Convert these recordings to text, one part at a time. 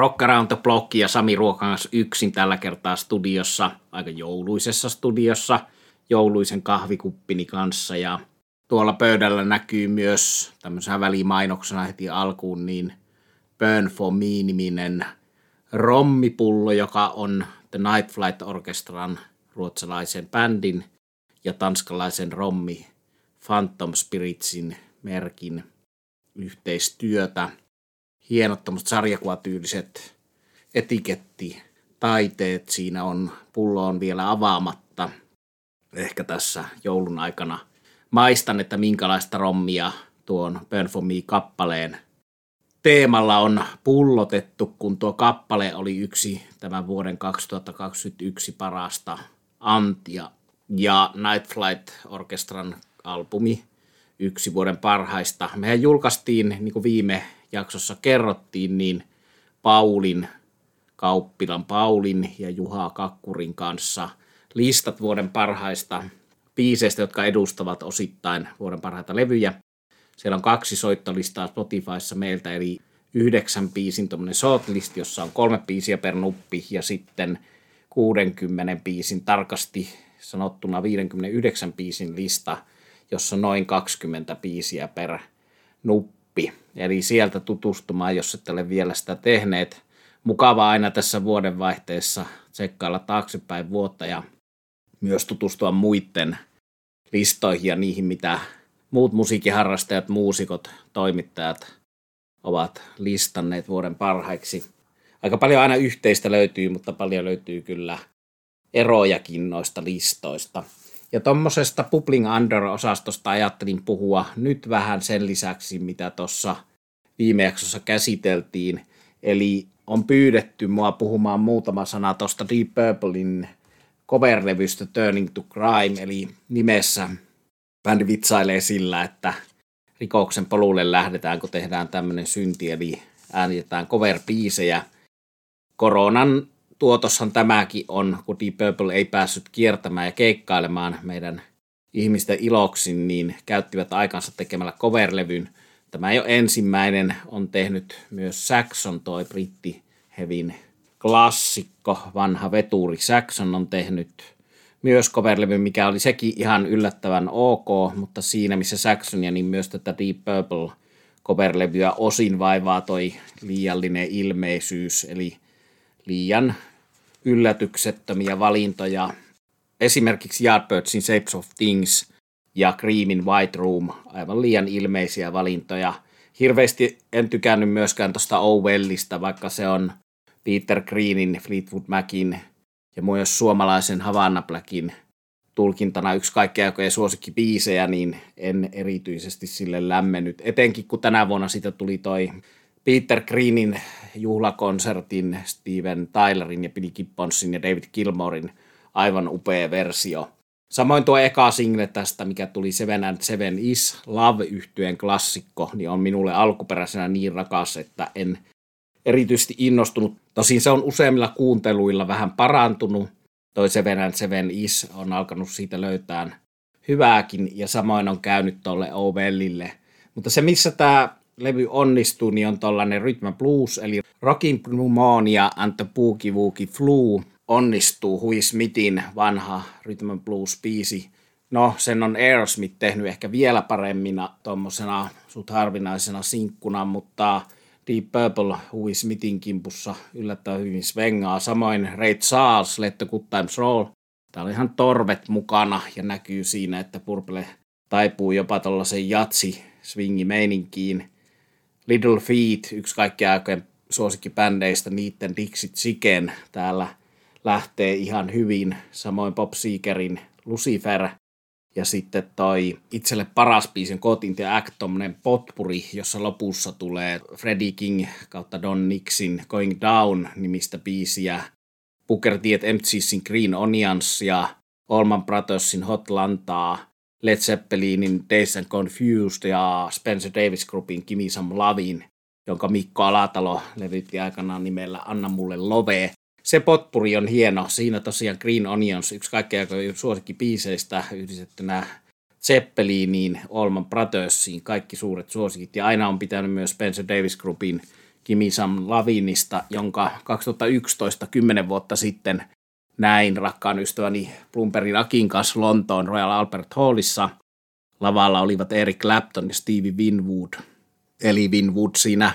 Rock Around the Block ja Sami Ruokangas yksin tällä kertaa studiossa, aika jouluisessa studiossa, jouluisen kahvikuppini kanssa ja tuolla pöydällä näkyy myös tämmöisenä välimainoksena heti alkuun niin Burn for Me-niminen rommipullo, joka on The Night Flight Orchestran ruotsalaisen bändin ja tanskalaisen rommi Phantom Spiritsin merkin yhteistyötä. Hienot sarjakuvatyyliset etiketti taiteet siinä on. Pullo on vielä avaamatta. Ehkä tässä joulun aikana maistan, että minkälaista rommia tuon Burn for Me-kappaleen teemalla on pullotettu, kun tuo kappale oli yksi tämän vuoden 2021 parasta antia. Ja Night Flight Orkestran albumi yksi vuoden parhaista. Mehän julkaistiin, niin kuin viime jaksossa kerrottiin, niin Paulin, Kauppilan Paulin ja Juha Kakkurin kanssa listat vuoden parhaista biiseistä, jotka edustavat osittain vuoden parhaita levyjä. Siellä on kaksi soittolistaa Spotifyssa meiltä, eli yhdeksän biisin shortlist, jossa on kolme biisiä per nuppi ja sitten 60 biisin tarkasti sanottuna 59 biisin lista, jossa on noin 20 biisiä per nuppi. Eli sieltä tutustumaan, jos ette ole vielä sitä tehneet. Mukava aina tässä vuodenvaihteessa tsekkailla taaksepäin vuotta ja myös tutustua muiden listoihin ja niihin, mitä muut musiikkiharrastajat, muusikot, toimittajat ovat listanneet vuoden parhaiksi. Aika paljon aina yhteistä löytyy, mutta paljon löytyy kyllä erojakin noista listoista. Ja tuommoisesta Publing Under-osastosta ajattelin puhua nyt vähän sen lisäksi, mitä tuossa viime jaksossa käsiteltiin. Eli on pyydetty mua puhumaan muutama sana tuosta Deep Purplein coverlevystä Turning to Crime, eli nimessä bändi vitsailee sillä, että rikoksen polulle lähdetään, kun tehdään tämmöinen synti, eli äänitetään cover-biisejä. Koronan tuotossan tämäkin on, kun Deep Purple ei päässyt kiertämään ja keikkailemaan meidän ihmisten iloksi, niin käyttivät aikansa tekemällä coverlevyn. Tämä ei ole ensimmäinen, on tehnyt myös Saxon, toi britti hevin klassikko, vanha veturi Saxon on tehnyt myös coverlevy, mikä oli sekin ihan yllättävän ok, mutta siinä missä Saxonia, niin myös tätä Deep Purple coverlevyä osin vaivaa toi liiallinen ilmeisyys, eli liian yllätyksettömiä valintoja. Esimerkiksi Yardbirdsin Shapes of Things ja Creamin White Room, aivan liian ilmeisiä valintoja. Hirveästi en tykännyt myöskään tuosta Owellista, vaikka se on Peter Greenin, Fleetwood Macin ja myös suomalaisen Havana Blackin tulkintana yksi kaikkea aikojen suosikkibiisejä, niin en erityisesti sille lämmennyt. Etenkin kun tänä vuonna siitä tuli toi Peter Greenin juhlakonsertin, Steven Tylerin ja Billy Gibbonsin ja David Gilmorein aivan upea versio. Samoin tuo eka single tästä, mikä tuli Seven and Seven Is love yhtyeen klassikko, niin on minulle alkuperäisenä niin rakas, että en erityisesti innostunut. Tosin se on useimmilla kuunteluilla vähän parantunut. Toi Seven and Seven Is on alkanut siitä löytää hyvääkin ja samoin on käynyt tuolle Ovellille. Mutta se, missä tämä levy onnistuu, niin on tollanen Rhythm Blues, eli Rockin Pneumonia and the Boogie Woogie Flu onnistuu Hui Smithin vanha Rhythm Blues-biisi. No, sen on Aerosmith tehnyt ehkä vielä paremmina tuommoisena sut harvinaisena sinkkuna, mutta Deep Purple Hui kimpussa yllättävän hyvin svengaa. Samoin Ray Charles, Let the Good Times Roll. Täällä on ihan torvet mukana ja näkyy siinä, että Purple taipuu jopa tuollaisen jatsi swingi meininkiin. Little Feet, yksi kaikkien aikojen suosikkibändeistä, niiden Dixit Chicken täällä lähtee ihan hyvin. Samoin Bob Seekerin Lucifer ja sitten toi itselle paras biisin Caught in the Act, potpuri, jossa lopussa tulee Freddie King kautta Don Nixin Going Down nimistä biisiä. Booker T. MCSin Green Onions ja Allman Brothersin Hot Lantaa Led Zeppelinin Days and Confused ja Spencer Davis Groupin Kimi Some Lavin, jonka Mikko Alatalo levytti aikanaan nimellä Anna mulle love. Se potpuri on hieno. Siinä tosiaan Green Onions, yksi kaikkein biiseistä yhdistettynä Zeppeliniin, Allman Brothersiin, kaikki suuret suosikit. Ja aina on pitänyt myös Spencer Davis Groupin Kimisam Lavinista, jonka 2011, 10 vuotta sitten näin rakkaan ystäväni Plumperin Akin kanssa Lontoon Royal Albert Hallissa. Lavalla olivat Eric Clapton ja Stevie Winwood. Eli Winwood siinä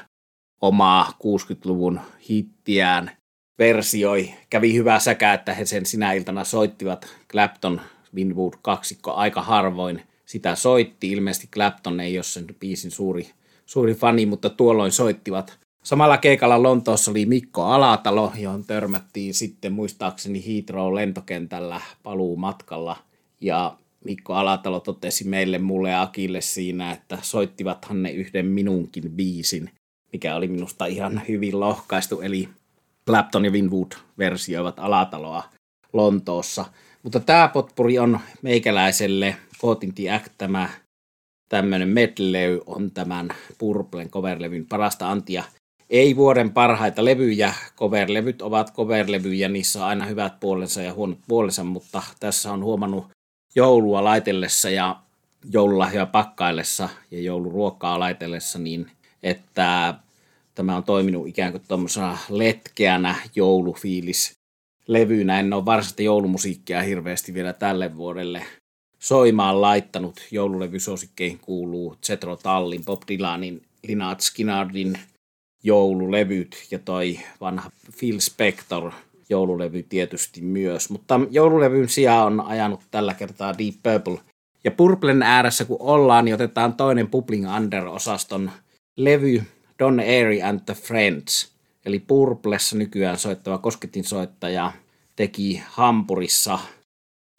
omaa 60-luvun hittiään versioi. Kävi hyvä säkä, että he sen sinä iltana soittivat Clapton Winwood kaksikko aika harvoin sitä soitti. Ilmeisesti Clapton ei ole sen biisin suuri, suuri fani, mutta tuolloin soittivat. Samalla keikalla Lontoossa oli Mikko Alatalo, johon törmättiin sitten muistaakseni Heathrow lentokentällä paluu matkalla. Ja Mikko Alatalo totesi meille, mulle ja Akille siinä, että soittivathan ne yhden minunkin biisin, mikä oli minusta ihan hyvin lohkaistu. Eli Clapton ja Winwood versioivat Alataloa Lontoossa. Mutta tämä potpuri on meikäläiselle the Act tämä tämmöinen medley on tämän Purplen coverlevyn parasta antia. Ei vuoden parhaita levyjä, coverlevyt ovat coverlevyjä, niissä on aina hyvät puolensa ja huonot puolensa, mutta tässä on huomannut joulua laitellessa ja joululahjoja pakkaillessa ja jouluruokkaa laitellessa, niin että tämä on toiminut ikään kuin tuommoisena letkeänä joulufiilis levynä. En ole varsinaista joulumusiikkia hirveästi vielä tälle vuodelle soimaan laittanut. Joululevysuosikkeihin kuuluu Zetro Tallin, Bob Dylanin, Lynyrd Skynyrdin joululevyt ja toi vanha Phil Spector joululevy tietysti myös. Mutta joululevyn sijaan on ajanut tällä kertaa Deep Purple. Ja Purplen ääressä kun ollaan, niin otetaan toinen Pupling Under-osaston levy Don Airy and the Friends. Eli Purplessa nykyään soittava kosketin soittaja teki Hampurissa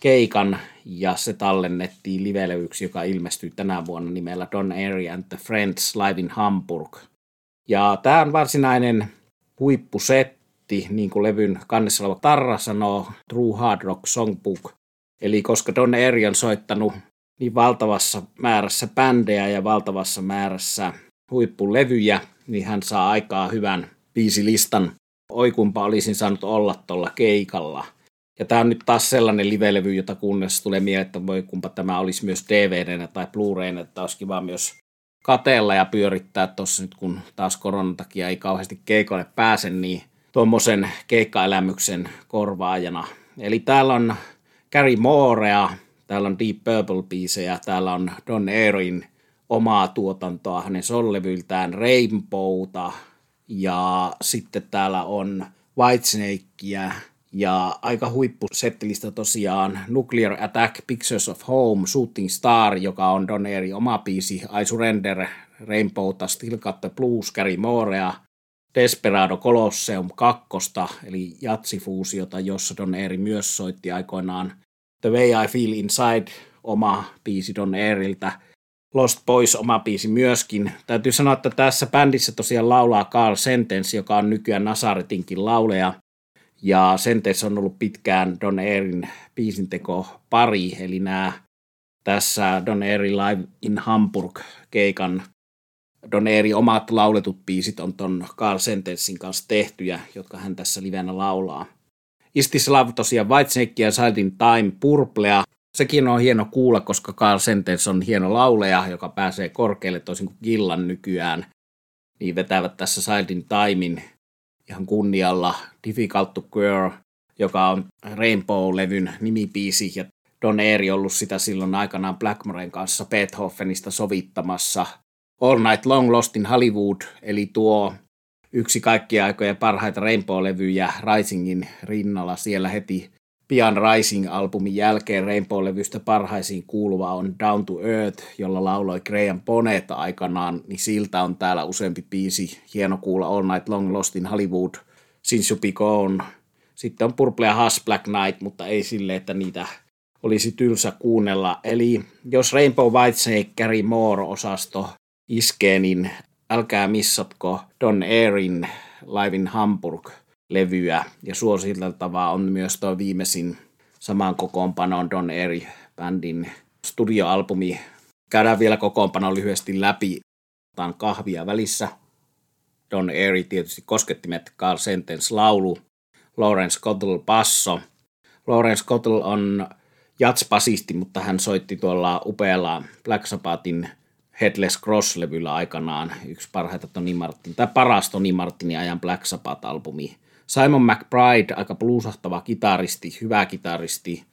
keikan ja se tallennettiin livelevyksi, joka ilmestyi tänä vuonna nimellä Don Airy and the Friends Live in Hamburg. Ja tämä on varsinainen huippusetti, niin kuin levyn kannessa oleva Tarra sanoo, True Hard Rock Songbook. Eli koska Don Airy on soittanut niin valtavassa määrässä bändejä ja valtavassa määrässä huippulevyjä, niin hän saa aikaa hyvän biisilistan. Oi kumpa olisin saanut olla tuolla keikalla. Ja tämä on nyt taas sellainen livelevy, jota kuunnessa tulee mieleen, että voi kumpa tämä olisi myös dvd tai Blu-rayna, että olisi kiva myös kateella ja pyörittää tuossa nyt, kun taas koronan takia ei kauheasti keikolle pääse, niin tuommoisen keikkaelämyksen korvaajana. Eli täällä on Gary Moorea, täällä on Deep Purple-biisejä, täällä on Don Airin omaa tuotantoa, hänen sollevyiltään Rainbowta, ja sitten täällä on Whitesnakea, ja aika huippusettilistä tosiaan Nuclear Attack, Pictures of Home, Shooting Star, joka on Don Airy oma biisi, I Surrender, Rainbowta, Still Got the Blues, Gary Moorea, Desperado Colosseum 2, eli jatsifuusiota, jossa Don Airy myös soitti aikoinaan The Way I Feel Inside, oma biisi Don Airiltä, Lost Boys oma biisi myöskin. Täytyy sanoa, että tässä bändissä tosiaan laulaa Carl Sentence, joka on nykyään Nasaretinkin lauleja. Ja Sentence on ollut pitkään Don Airin biisinteko pari, eli nämä tässä Don Airy Live in Hamburg keikan Don Airy omat lauletut biisit on ton Carl Sentencein kanssa tehtyjä, jotka hän tässä livenä laulaa. Istis Love tosiaan Whitesnake ja Silent Time Purplea sekin on hieno kuulla, koska Carl Sentence on hieno lauleja, joka pääsee korkealle toisin kuin Gillan nykyään. Niin vetävät tässä Silent Timein ihan kunnialla Difficult to Girl, joka on Rainbow-levyn nimipiisi ja Don Airy ollut sitä silloin aikanaan Blackmoren kanssa Beethovenista sovittamassa. All Night Long Lost in Hollywood, eli tuo yksi kaikkia aikojen parhaita Rainbow-levyjä Risingin rinnalla siellä heti pian Rising-albumin jälkeen Rainbow-levystä parhaisiin kuuluva on Down to Earth, jolla lauloi Graham Bonnet aikanaan, niin siltä on täällä useampi biisi. Hieno kuulla All Night Long Lost in Hollywood, Be Gone. Sitten on Purple ja Hush Black Night, mutta ei sille, että niitä olisi tylsä kuunnella. Eli jos Rainbow Whitesnake Moore-osasto iskee, niin älkää missatko Don Airin Live in Hamburg – levyä ja suositeltavaa on myös tuo viimeisin samaan kokoonpanoon Don Airy bändin studioalbumi. Käydään vielä kokoonpano lyhyesti läpi. Otan kahvia välissä. Don Airy tietysti koskettimet, Carl Sentence laulu, Lawrence Cottle basso. Lawrence Cottle on jatspasisti, mutta hän soitti tuolla upealla Black Sabbathin Headless Cross-levyllä aikanaan yksi parhaita Tony Martin, tai paras Tony Martinin ajan Black Sabbath-albumi. Simon McBride, aika bluesahtava kitaristi, hyvä kitaristi,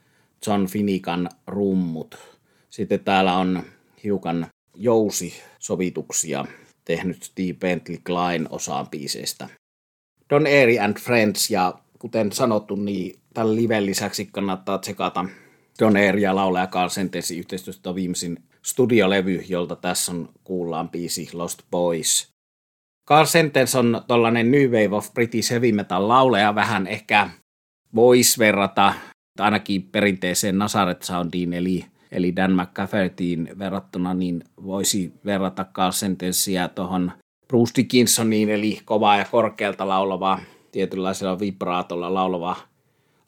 John Finnegan rummut. Sitten täällä on hiukan jousi-sovituksia tehnyt Steve Bentley Klein osaan biiseistä. Don Airy and Friends ja kuten sanottu, niin tällä liven lisäksi kannattaa tsekata Don Airy ja laulaja Carl Sentensin yhteistyöstä viimeisin studiolevy, jolta tässä on kuullaan biisi Lost Boys. Carl Sentence on tollainen New Wave of British Heavy Metal laulaja, vähän ehkä voisi verrata ainakin perinteiseen Nazareth Soundiin, eli, eli Dan McCaffertyin verrattuna, niin voisi verrata Carl Sentencea tuohon Bruce Dickinsoniin, eli kovaa ja korkealta laulavaa, tietynlaisella vibraatolla laulavaa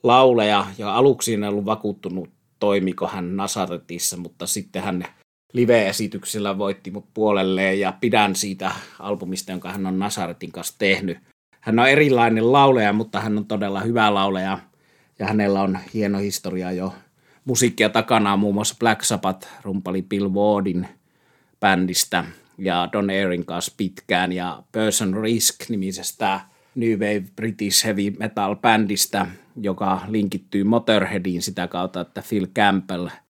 lauleja, ja aluksi en ollut vakuuttunut, toimiko hän Nazaretissa, mutta sitten hän live-esityksillä voitti mut puolelleen ja pidän siitä albumista, jonka hän on Nazaretin kanssa tehnyt. Hän on erilainen lauleja, mutta hän on todella hyvä lauleja ja hänellä on hieno historia jo musiikkia takana, muun muassa Black Sabbath rumpali Bill Wardin bändistä ja Don Airin kanssa pitkään ja Person Risk-nimisestä New Wave British Heavy Metal bändistä, joka linkittyy Motorheadiin sitä kautta, että Phil Campbell –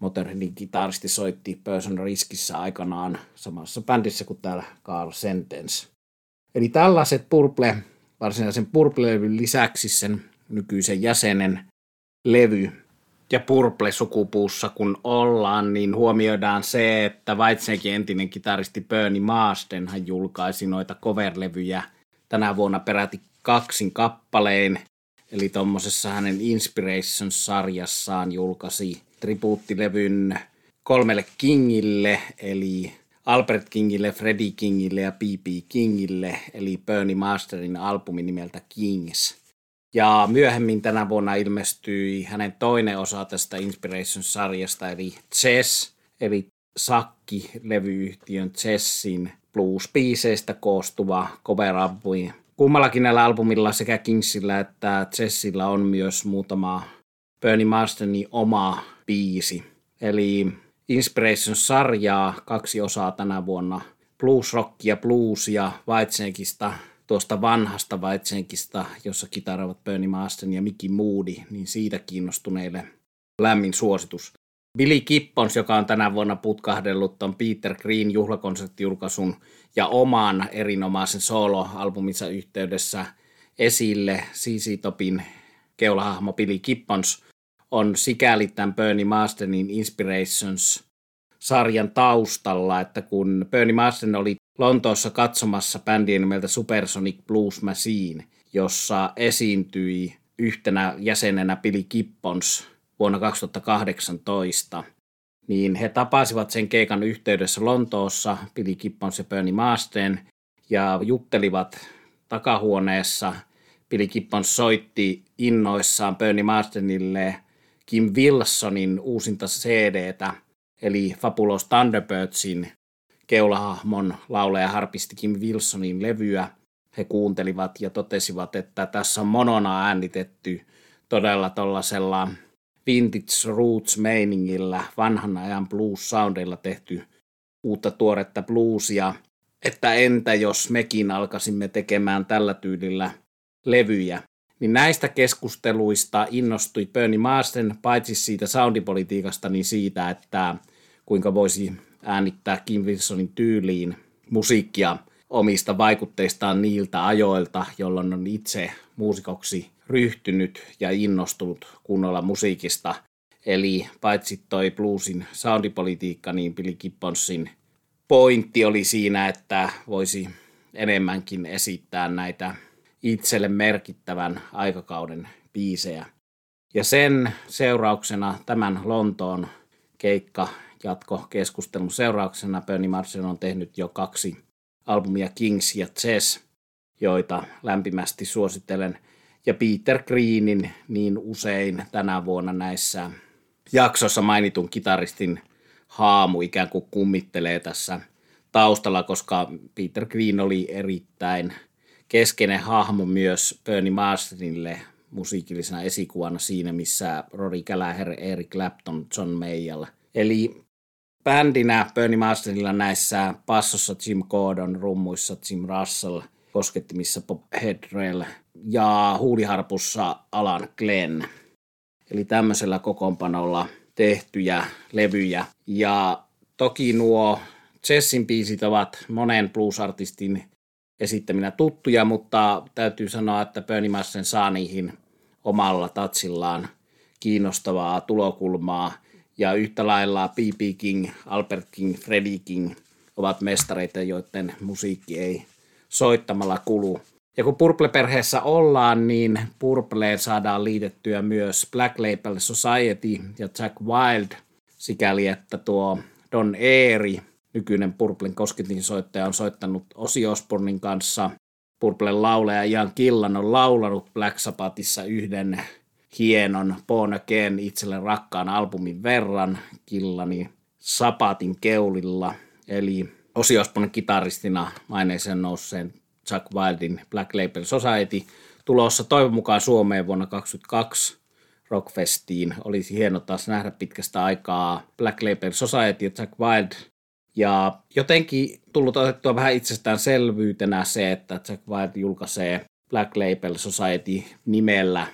Motorheadin kitaristi soitti Person Riskissä aikanaan samassa bändissä kuin täällä Carl Sentence. Eli tällaiset Purple, varsinaisen Purple-levyn lisäksi sen nykyisen jäsenen levy ja Purple-sukupuussa kun ollaan, niin huomioidaan se, että Whitesnakein entinen kitaristi Bernie Marsden hän julkaisi noita coverlevyjä tänä vuonna peräti kaksin kappaleen. Eli tuommoisessa hänen Inspirations-sarjassaan julkaisi tribuuttilevyn kolmelle Kingille, eli Albert Kingille, Freddie Kingille ja B.B. Kingille, eli Bernie Masterin albumi nimeltä Kings. Ja myöhemmin tänä vuonna ilmestyi hänen toinen osa tästä Inspirations-sarjasta, eli Chess, eli Sakki-levyyhtiön Chessin blues-biiseistä koostuva cover-albumi. Kummallakin näillä albumilla sekä Kingsillä että Chessillä on myös muutama Bernie Marsdenin oma biisi. Eli Inspiration-sarjaa, kaksi osaa tänä vuonna. Blues-rockia, bluesia Whitesnakeista, tuosta vanhasta Whitesnakeista, jossa kitaravat Bernie Marsden ja Mickey Moody, niin siitä kiinnostuneille lämmin suositus. Billy Kippons, joka on tänä vuonna putkahdellut on Peter Green juhlakonserttijulkaisun ja oman erinomaisen solo-albuminsa yhteydessä esille CC Topin keulahahmo Billy Kippons on sikäli tämän Bernie Marsdenin Inspirations sarjan taustalla, että kun Bernie Marsden oli Lontoossa katsomassa bändiä nimeltä Supersonic Blues Machine, jossa esiintyi yhtenä jäsenenä Billy Gibbons vuonna 2018, niin he tapasivat sen keikan yhteydessä Lontoossa, Billy Gibbons ja Bernie Marsden, ja juttelivat takahuoneessa. Billy Gibbons soitti innoissaan Bernie Marsdenille Kim Wilsonin uusinta CDtä, eli Fabulous Thunderbirdsin keulahahmon laulaja harpisti Kim Wilsonin levyä. He kuuntelivat ja totesivat, että tässä on monona äänitetty todella tuollaisella vintage roots meiningillä, vanhan ajan blues soundilla tehty uutta tuoretta bluesia, että entä jos mekin alkaisimme tekemään tällä tyylillä levyjä niin näistä keskusteluista innostui Bernie Marsden paitsi siitä soundipolitiikasta, niin siitä, että kuinka voisi äänittää Kim Wilsonin tyyliin musiikkia omista vaikutteistaan niiltä ajoilta, jolloin on itse muusikoksi ryhtynyt ja innostunut kunnolla musiikista. Eli paitsi toi bluesin soundipolitiikka, niin Billy Gibbonsin pointti oli siinä, että voisi enemmänkin esittää näitä itselle merkittävän aikakauden biisejä. Ja sen seurauksena tämän Lontoon keikka jatko keskustelun seurauksena Bernie Marsden on tehnyt jo kaksi albumia Kings ja Chess, joita lämpimästi suosittelen. Ja Peter Greenin niin usein tänä vuonna näissä jaksossa mainitun kitaristin haamu ikään kuin kummittelee tässä taustalla, koska Peter Green oli erittäin keskeinen hahmo myös Bernie Marsdenille musiikillisena esikuvana siinä, missä Rory Gallagher, Eric Clapton, John Mayall. Eli bändinä Bernie Marsdenilla näissä passossa Jim Gordon, rummuissa Jim Russell, koskettimissa Bob Hedrell ja huuliharpussa Alan Glenn. Eli tämmöisellä kokoonpanolla tehtyjä levyjä. Ja toki nuo Jessin biisit ovat monen bluesartistin esittäminä tuttuja, mutta täytyy sanoa, että Bernie Marsden saa niihin omalla tatsillaan kiinnostavaa tulokulmaa. Ja yhtä lailla B.B. King, Albert King, Freddie King ovat mestareita, joiden musiikki ei soittamalla kulu. Ja kun Purple-perheessä ollaan, niin Purpleen saadaan liitettyä myös Black Label Society ja Jack Wild, sikäli että tuo Don Eeri, nykyinen Purplen kosketinsoittaja, on soittanut Osi Osbornin kanssa. Purplen lauleja Ian Killan on laulanut Black Sabbathissa yhden hienon Born Again itselle rakkaan albumin verran Killani Sapatin keulilla, eli Osi Osbornin kitaristina maineeseen nousseen Jack Wildin Black Label Society tulossa toivon mukaan Suomeen vuonna 2022 Rockfestiin. Olisi hieno taas nähdä pitkästä aikaa Black Label Society ja Jack Wild. Ja jotenkin tullut otettua vähän itsestäänselvyytenä se, että Jack Wild julkaisee Black Label Society nimellä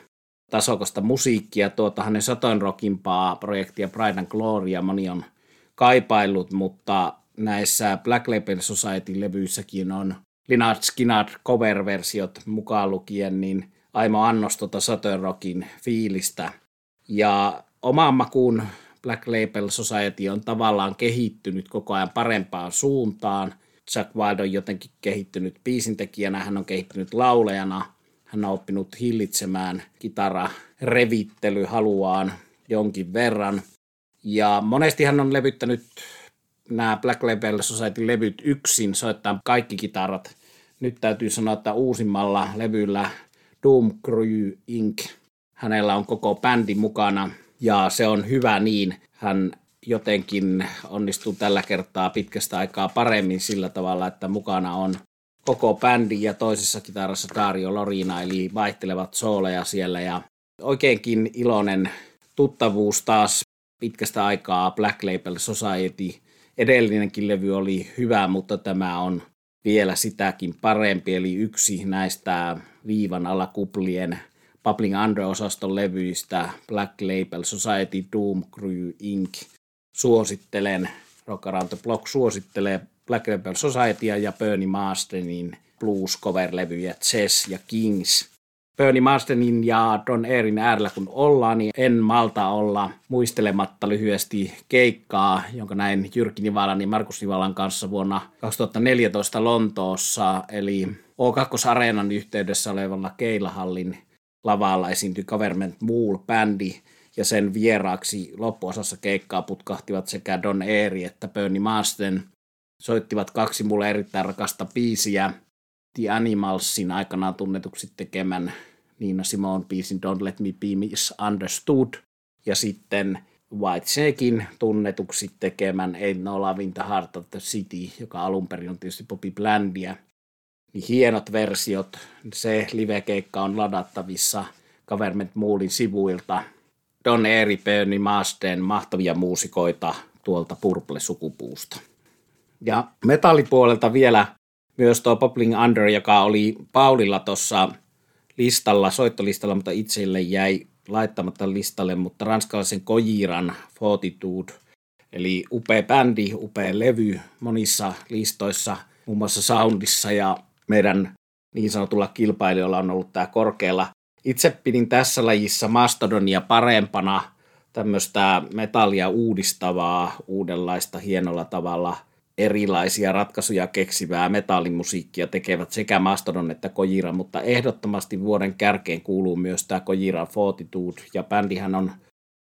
tasokasta musiikkia. Tuota hänen Saturn Rockimpaa projektia Pride and Gloria moni on kaipaillut, mutta näissä Black Label Society-levyissäkin on Lynyrd Skynyrd cover-versiot mukaan lukien, niin Aimo annos tuota Rockin fiilistä. Ja omaan makuun Black Label Society on tavallaan kehittynyt koko ajan parempaan suuntaan. Jack Wild on jotenkin kehittynyt biisintekijänä, hän on kehittynyt laulajana, hän on oppinut hillitsemään kitara revittely haluaan jonkin verran. Ja monesti hän on levyttänyt nämä Black Label Society-levyt yksin, soittaa kaikki kitarat. Nyt täytyy sanoa, että uusimmalla levyllä Doom Crew Inc. Hänellä on koko bändi mukana ja se on hyvä niin. Hän jotenkin onnistuu tällä kertaa pitkästä aikaa paremmin sillä tavalla, että mukana on koko bändi ja toisessa kitarassa Dario Lorina, eli vaihtelevat sooleja siellä ja oikeinkin iloinen tuttavuus taas pitkästä aikaa Black Label Society. Edellinenkin levy oli hyvä, mutta tämä on vielä sitäkin parempi, eli yksi näistä viivan alakuplien Bubbling Under-osaston levyistä Black Label Society Doom Crew Inc. Suosittelen, Rock Around the Block suosittelee Black Label Societya ja Bernie Marsdenin blues cover-levyjä Chess ja Kings. Bernie Marsdenin ja Don Airin äärellä kun ollaan, niin en malta olla muistelematta lyhyesti keikkaa, jonka näin Jyrki Nivalan ja Markus Nivalan kanssa vuonna 2014 Lontoossa, eli O2-areenan yhteydessä olevalla Keilahallin lavalla esiintyi Government Mool-bändi, ja sen vieraaksi loppuosassa keikkaa putkahtivat sekä Don Eeri että Bernie Marsden. Soittivat kaksi mulle erittäin rakasta biisiä, The Animalsin aikanaan tunnetuksi tekemän Niina Simon biisin Don't Let Me Be Misunderstood ja sitten Whitesnakein tunnetuksi tekemän Ain't No Love in the Heart of the City, joka alun perin on tietysti Bobby Blandia. Hienot versiot, se live-keikka on ladattavissa Government Moolin sivuilta. Don Eri Bernie Marsden mahtavia muusikoita tuolta Purple-sukupuusta. Ja metallipuolelta vielä myös tuo Poppling Under, joka oli Paulilla tuossa listalla, soittolistalla, mutta itselle jäi laittamatta listalle, mutta ranskalaisen Kojiran Fortitude, eli upea bändi, upea levy monissa listoissa, muun muassa Soundissa ja meidän niin sanotulla kilpailijoilla on ollut tämä korkealla. Itse pidin tässä lajissa Mastodonia parempana tämmöistä metallia uudistavaa, uudenlaista hienolla tavalla – erilaisia ratkaisuja keksivää metallimusiikkia tekevät sekä Mastodon että Kojira, mutta ehdottomasti vuoden kärkeen kuuluu myös tämä Kojira Fortitude, ja bändihän on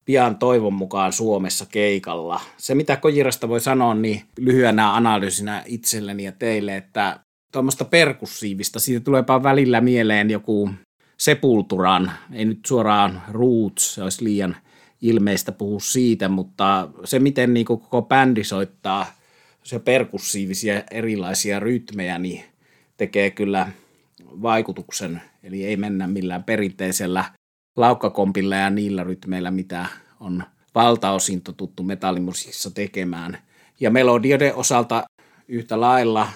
pian toivon mukaan Suomessa keikalla. Se, mitä Kojirasta voi sanoa, niin lyhyenä analyysinä itselleni ja teille, että tuommoista perkussiivista, siitä tuleepa välillä mieleen joku Sepulturan, ei nyt suoraan Roots, se olisi liian ilmeistä puhua siitä, mutta se, miten niin koko bändi soittaa – se perkussiivisia erilaisia rytmejä, niin tekee kyllä vaikutuksen. Eli ei mennä millään perinteisellä laukkakompilla ja niillä rytmeillä, mitä on valtaosin totuttu metallimusiikissa tekemään. Ja melodioiden osalta yhtä lailla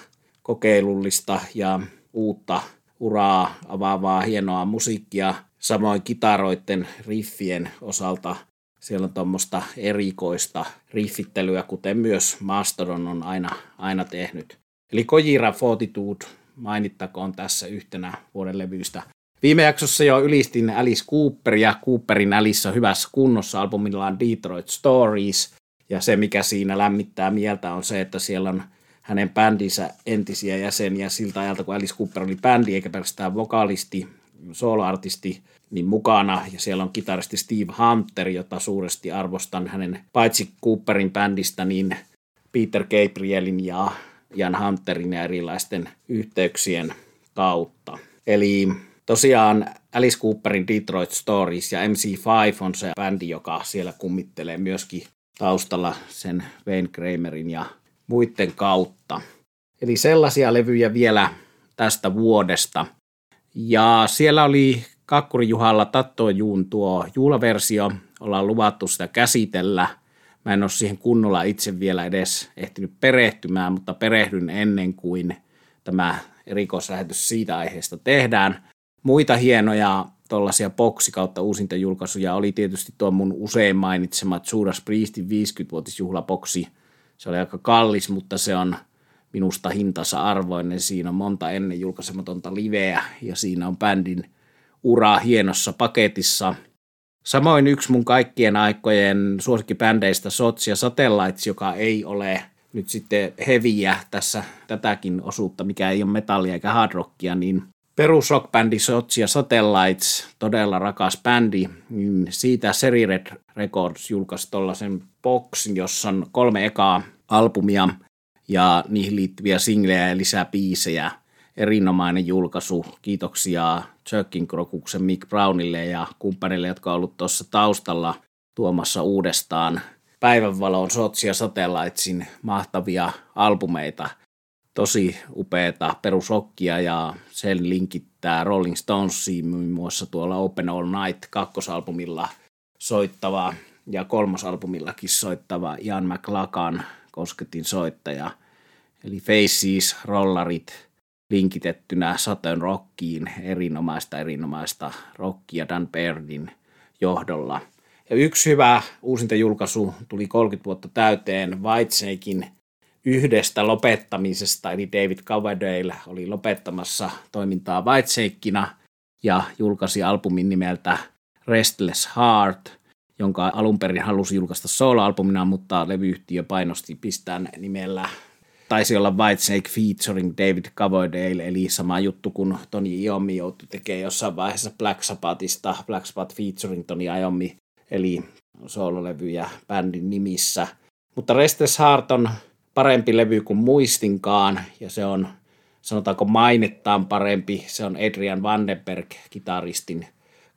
kokeilullista ja uutta uraa avaavaa hienoa musiikkia. Samoin kitaroiden riffien osalta siellä on tuommoista erikoista riffittelyä, kuten myös Mastodon on aina, aina tehnyt. Eli Kojira Fortitude mainittakoon tässä yhtenä vuoden levyistä. Viime jaksossa jo ylistin Alice Cooperia. Cooperin Alice on hyvässä kunnossa albumillaan Detroit Stories. Ja se, mikä siinä lämmittää mieltä, on se, että siellä on hänen bändinsä entisiä jäseniä siltä ajalta, kun Alice Cooper oli bändi, eikä pelkästään vokalisti, soloartisti, niin mukana. Ja siellä on kitaristi Steve Hunter, jota suuresti arvostan hänen paitsi Cooperin bändistä, niin Peter Gabrielin ja Jan Hunterin ja erilaisten yhteyksien kautta. Eli tosiaan Alice Cooperin Detroit Stories ja MC5 on se bändi, joka siellä kummittelee myöskin taustalla sen Wayne Kramerin ja muiden kautta. Eli sellaisia levyjä vielä tästä vuodesta. Ja siellä oli Kakkuri Juhalla Tattojuun tuo juulaversio. Ollaan luvattu sitä käsitellä. Mä en ole siihen kunnolla itse vielä edes ehtinyt perehtymään, mutta perehdyn ennen kuin tämä erikoislähetys siitä aiheesta tehdään. Muita hienoja tuollaisia boksi kautta uusintajulkaisuja oli tietysti tuo mun usein mainitsema Judas Priestin 50-vuotisjuhlaboksi. Se oli aika kallis, mutta se on minusta hintansa arvoinen. Siinä on monta ennen julkaisematonta liveä ja siinä on bändin ura hienossa paketissa. Samoin yksi mun kaikkien aikojen suosikkibändeistä Sots ja Satellites, joka ei ole nyt sitten heviä tässä tätäkin osuutta, mikä ei ole metallia eikä hard rockia, niin perusrockbändi Sots ja Satellites, todella rakas bändi, niin siitä Seri Red Records julkaisi tuollaisen boksin, jossa on kolme ekaa albumia ja niihin liittyviä singlejä ja lisää biisejä. Erinomainen julkaisu. Kiitoksia Chuckin Krokuksen Mick Brownille ja kumppanille, jotka on ollut tuossa taustalla tuomassa uudestaan päivänvaloon Sotsi ja Satellitesin mahtavia albumeita – tosi upeata perusokkia ja sen linkittää Rolling Stonesiin muun muassa tuolla Open All Night kakkosalbumilla soittava ja kolmosalbumillakin soittava Ian McLagan kosketin soittaja. Eli Faces, rollarit linkitettynä Saturn Rockiin, erinomaista erinomaista rockia Dan Bairdin johdolla. Ja yksi hyvä uusinta julkaisu tuli 30 vuotta täyteen Whitesnakein yhdestä lopettamisesta, eli David Coverdale oli lopettamassa toimintaa Whitesakina ja julkaisi albumin nimeltä Restless Heart, jonka alun perin halusi julkaista solo-albumina, mutta levyyhtiö painosti pistään nimellä taisi olla Whitesnake featuring David Coverdale, eli sama juttu kuin Tony Iommi joutui tekemään jossain vaiheessa Black Sabbathista, Black Sabbath featuring Tony Iommi, eli soololevyjä bändin nimissä. Mutta Restless Heart on parempi levy kuin muistinkaan, ja se on, sanotaanko mainettaan parempi. Se on Adrian Vandenberg, kitaristin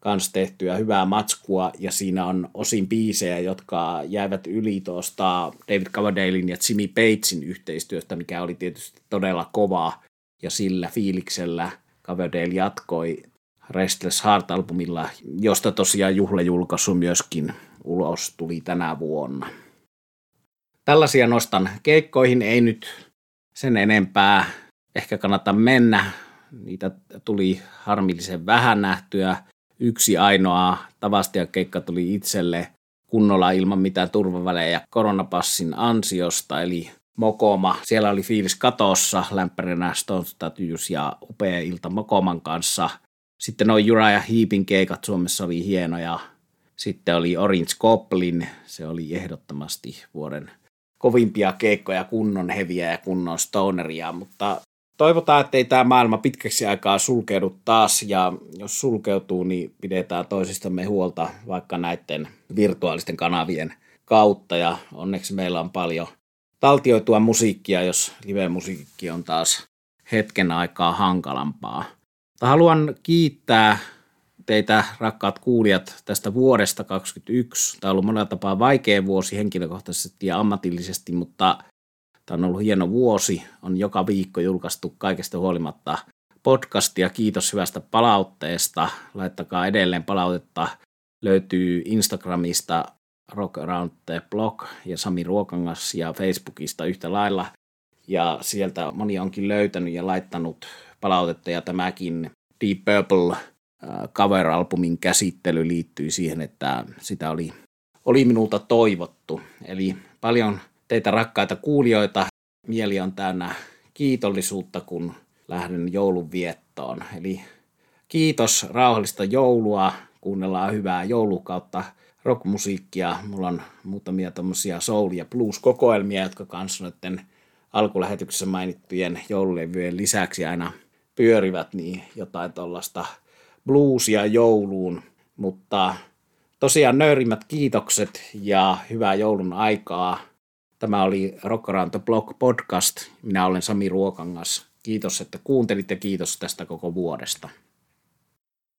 kanssa tehtyä hyvää matskua, ja siinä on osin biisejä, jotka jäivät yli tuosta David Coverdalein ja Jimmy Pagein yhteistyöstä, mikä oli tietysti todella kovaa, ja sillä fiiliksellä Coverdale jatkoi Restless Heart-albumilla, josta tosiaan juhlajulkaisu myöskin ulos tuli tänä vuonna. Tällaisia nostan keikkoihin, ei nyt sen enempää ehkä kannata mennä. Niitä tuli harmillisen vähän nähtyä. Yksi ainoa tavastia keikka tuli itselle kunnolla ilman mitään turvavälejä koronapassin ansiosta, eli Mokoma. Siellä oli fiilis katossa, lämpärinä Stone Statues ja upea ilta Mokoman kanssa. Sitten noin Uriah Heepin keikat Suomessa oli hienoja. Sitten oli Orange Goblin, se oli ehdottomasti vuoden kovimpia keikkoja, kunnon heviä ja kunnon stoneria, mutta toivotaan, että ei tämä maailma pitkäksi aikaa sulkeudu taas, ja jos sulkeutuu, niin pidetään toisistamme huolta vaikka näiden virtuaalisten kanavien kautta, ja onneksi meillä on paljon taltioitua musiikkia, jos live-musiikki on taas hetken aikaa hankalampaa. haluan kiittää teitä, rakkaat kuulijat, tästä vuodesta 2021. Tämä on ollut monella tapaa vaikea vuosi henkilökohtaisesti ja ammatillisesti, mutta tämä on ollut hieno vuosi. On joka viikko julkaistu kaikesta huolimatta podcastia. Kiitos hyvästä palautteesta. Laittakaa edelleen palautetta. Löytyy Instagramista Rock Around the Block ja Sami Ruokangas ja Facebookista yhtä lailla. Ja sieltä moni onkin löytänyt ja laittanut palautetta ja tämäkin Deep Purple cover-albumin käsittely liittyy siihen, että sitä oli, oli minulta toivottu. Eli paljon teitä rakkaita kuulijoita. Mieli on täynnä kiitollisuutta, kun lähden joulun viettoon. Eli kiitos, rauhallista joulua, kuunnellaan hyvää joulukautta rockmusiikkia. Mulla on muutamia tämmöisiä soul- ja blues-kokoelmia, jotka kanssa noiden alkulähetyksessä mainittujen joululevyjen lisäksi aina pyörivät, niin jotain tuollaista bluesia jouluun. Mutta tosiaan nöyrimmät kiitokset ja hyvää joulun aikaa. Tämä oli Rock Around the Block podcast. Minä olen Sami Ruokangas. Kiitos, että kuuntelit ja kiitos tästä koko vuodesta.